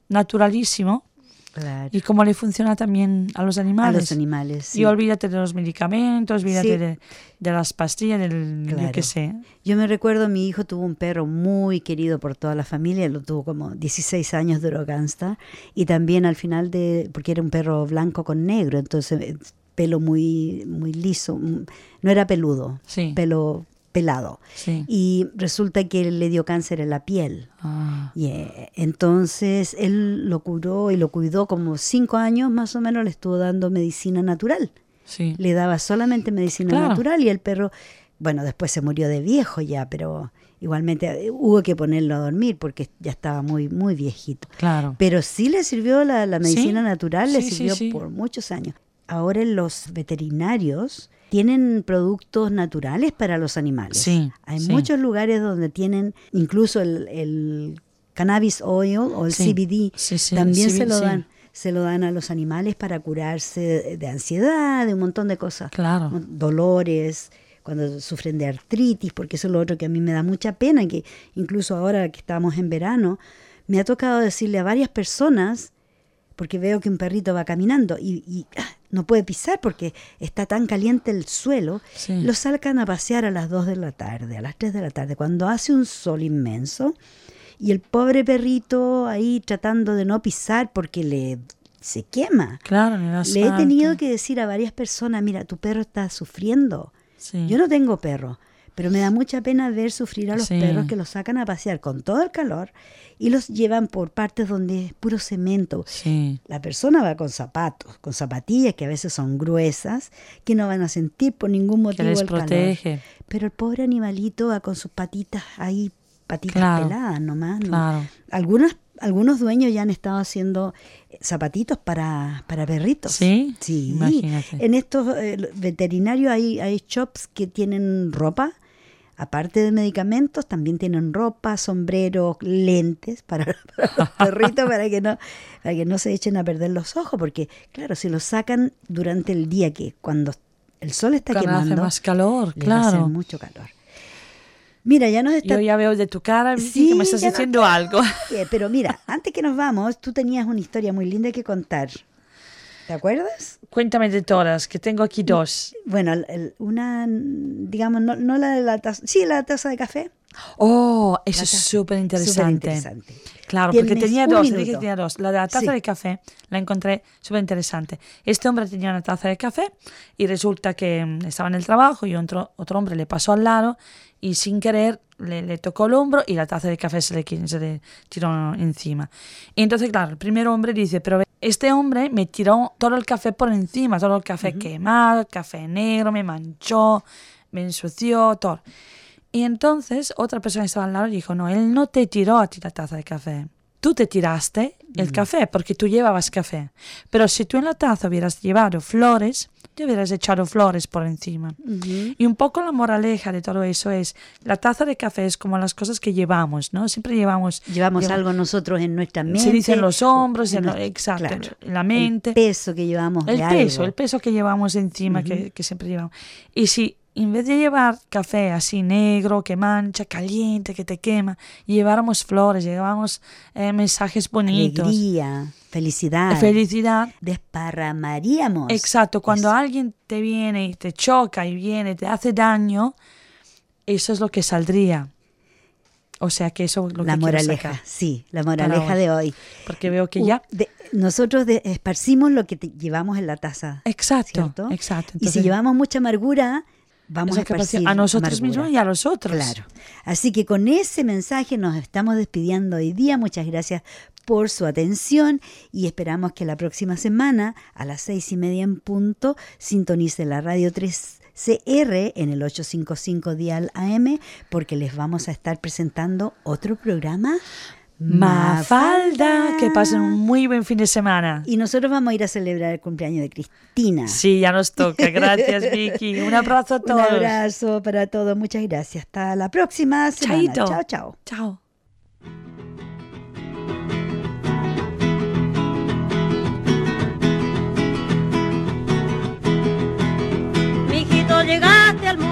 naturalísimo Claro. y cómo le funciona también a los A animales. los animales. sí. Y olvídate de los medicamentos, olvídate Sí. de, de las pastillas, del yo Claro. qué sé. Yo me recuerdo, mi hijo tuvo un perro muy querido por toda la familia, lo tuvo como 16 años, duró Gangsta, y también al final de, porque era un perro blanco con negro, entonces eh, pelo muy, muy liso, mm, no era peludo, Sí. pelo pelado. Sí. Y resulta que le dio cáncer en la piel. Ah, eh, entonces él lo curó y lo cuidó como cinco años más o menos, le estuvo dando medicina natural. sí. Le daba solamente medicina Claro. natural y el perro, bueno, después se murió de viejo ya, pero igualmente eh, hubo que ponerlo a dormir porque ya estaba muy, muy viejito. Claro. Pero sí le sirvió la, la medicina Sí, natural, le sirvió por muchos años. Ahora los veterinarios tienen productos naturales para los animales. Sí, Hay sí. muchos lugares donde tienen incluso el, el cannabis oil o el Sí, CBD. sí, sí, También se lo dan. Se lo dan a los animales para curarse de ansiedad, de un montón de cosas. Claro. Dolores, cuando sufren de artritis, porque eso es lo otro que a mí me da mucha pena, que incluso ahora que estamos en verano, me ha tocado decirle a varias personas, porque veo que un perrito va caminando y, y, ah, no puede pisar porque está tan caliente el suelo, Sí. lo sacan a pasear a las 2 de la tarde, a las 3 de la tarde, cuando hace un sol inmenso y el pobre perrito ahí tratando de no pisar porque le se quema. Claro, en el Le he tenido que decir a varias personas, mira, tu perro está sufriendo. Sí. Yo no tengo perro, pero me da mucha pena ver sufrir a los Sí. perros que los sacan a pasear con todo el calor y los llevan por partes donde es puro cemento. Sí. La persona va con zapatos, con zapatillas que a veces son gruesas, que no van a sentir por ningún Que motivo les el calor. protege. Pero el pobre animalito va con sus patitas ahí, patitas Claro, peladas nomás. ¿no? Claro. Algunas, algunos dueños ya han estado haciendo eh, zapatitos para, para perritos. ¿Sí? Sí. Imagínate. En estos eh, veterinarios hay, hay shops que tienen ropa. Aparte de medicamentos, también tienen ropa, sombreros, lentes para, para los perritos para que no para que no se echen a perder los ojos, porque claro, si los sacan durante el día que cuando el sol está Cuando hace quemando, más calor, les claro. mucho calor. Mira, ya nos está Yo ya veo de tu cara Sí, que me estás no diciendo algo. Eh, pero mira, antes que nos vamos, tú tenías una historia muy linda que contar. ¿Te acuerdas? Cuéntame de todas, que tengo aquí dos. Bueno, el- una, digamos, no, no la de la taza, sí, la taza de café. Oh, eso es súper interesante. Claro, porque tenía dos, dije que tenía dos. La de la taza Sí. de café la encontré súper interesante. Este hombre tenía una taza de café y resulta que mm, estaba en el trabajo y otro, otro hombre le pasó al lado y sin querer le, le tocó el hombro y la taza de café se le, se le tiró encima. Y entonces, claro, el primer hombre dice, pero este hombre me tiró todo el café por encima, todo el café quemado, café negro, me manchó, me ensució, todo. Y entonces otra persona que estaba al lado dijo, no, él no te tiró a ti la taza de café. Tú te tiraste el café porque tú llevabas café. Pero si tú en la taza hubieras llevado flores, te hubieras echado flores por encima. Y un poco la moraleja de todo eso es, la taza de café es como las cosas que llevamos, ¿no? Siempre llevamos... Llevamos lleva- algo nosotros en nuestra mente. Se dice en los hombros, en nuestra- exacto, en la mente. El peso que llevamos El de peso, algo. el peso que llevamos encima, que, que siempre llevamos. Y si en vez de llevar café así negro, que mancha, caliente, que te quema, lleváramos flores, lleváramos eh, mensajes bonitos, Alegría, felicidad. felicidad. Desparramaríamos. Exacto, cuando Eso. alguien te viene y te choca y viene, te hace daño, eso es lo que saldría. O sea que eso es lo la que moraleja, sacar, sí, la moraleja hoy. de hoy. Porque veo que ya... de- nosotros de- esparcimos lo que te- llevamos en la taza. Exacto, ¿cierto? exacto. y si Entonces, llevamos mucha amargura, vamos a esparcir a nosotros amargura. mismos y a los otros. Claro. Así que con ese mensaje nos estamos despidiendo hoy día. Muchas gracias por su atención y esperamos que la próxima semana a las seis y media en punto sintonice la radio 3CR en el 855 Dial AM porque les vamos a estar presentando otro programa. Mafalda, que pasen un muy buen fin de semana. Y nosotros vamos a ir a celebrar el cumpleaños de Cristina. Sí, ya nos toca. Gracias, Vicky. Un abrazo a Un todos. abrazo para todos. Muchas gracias. Hasta la próxima semana. Chaito. Chao, chao. Chao. Mijito, llegaste al mundo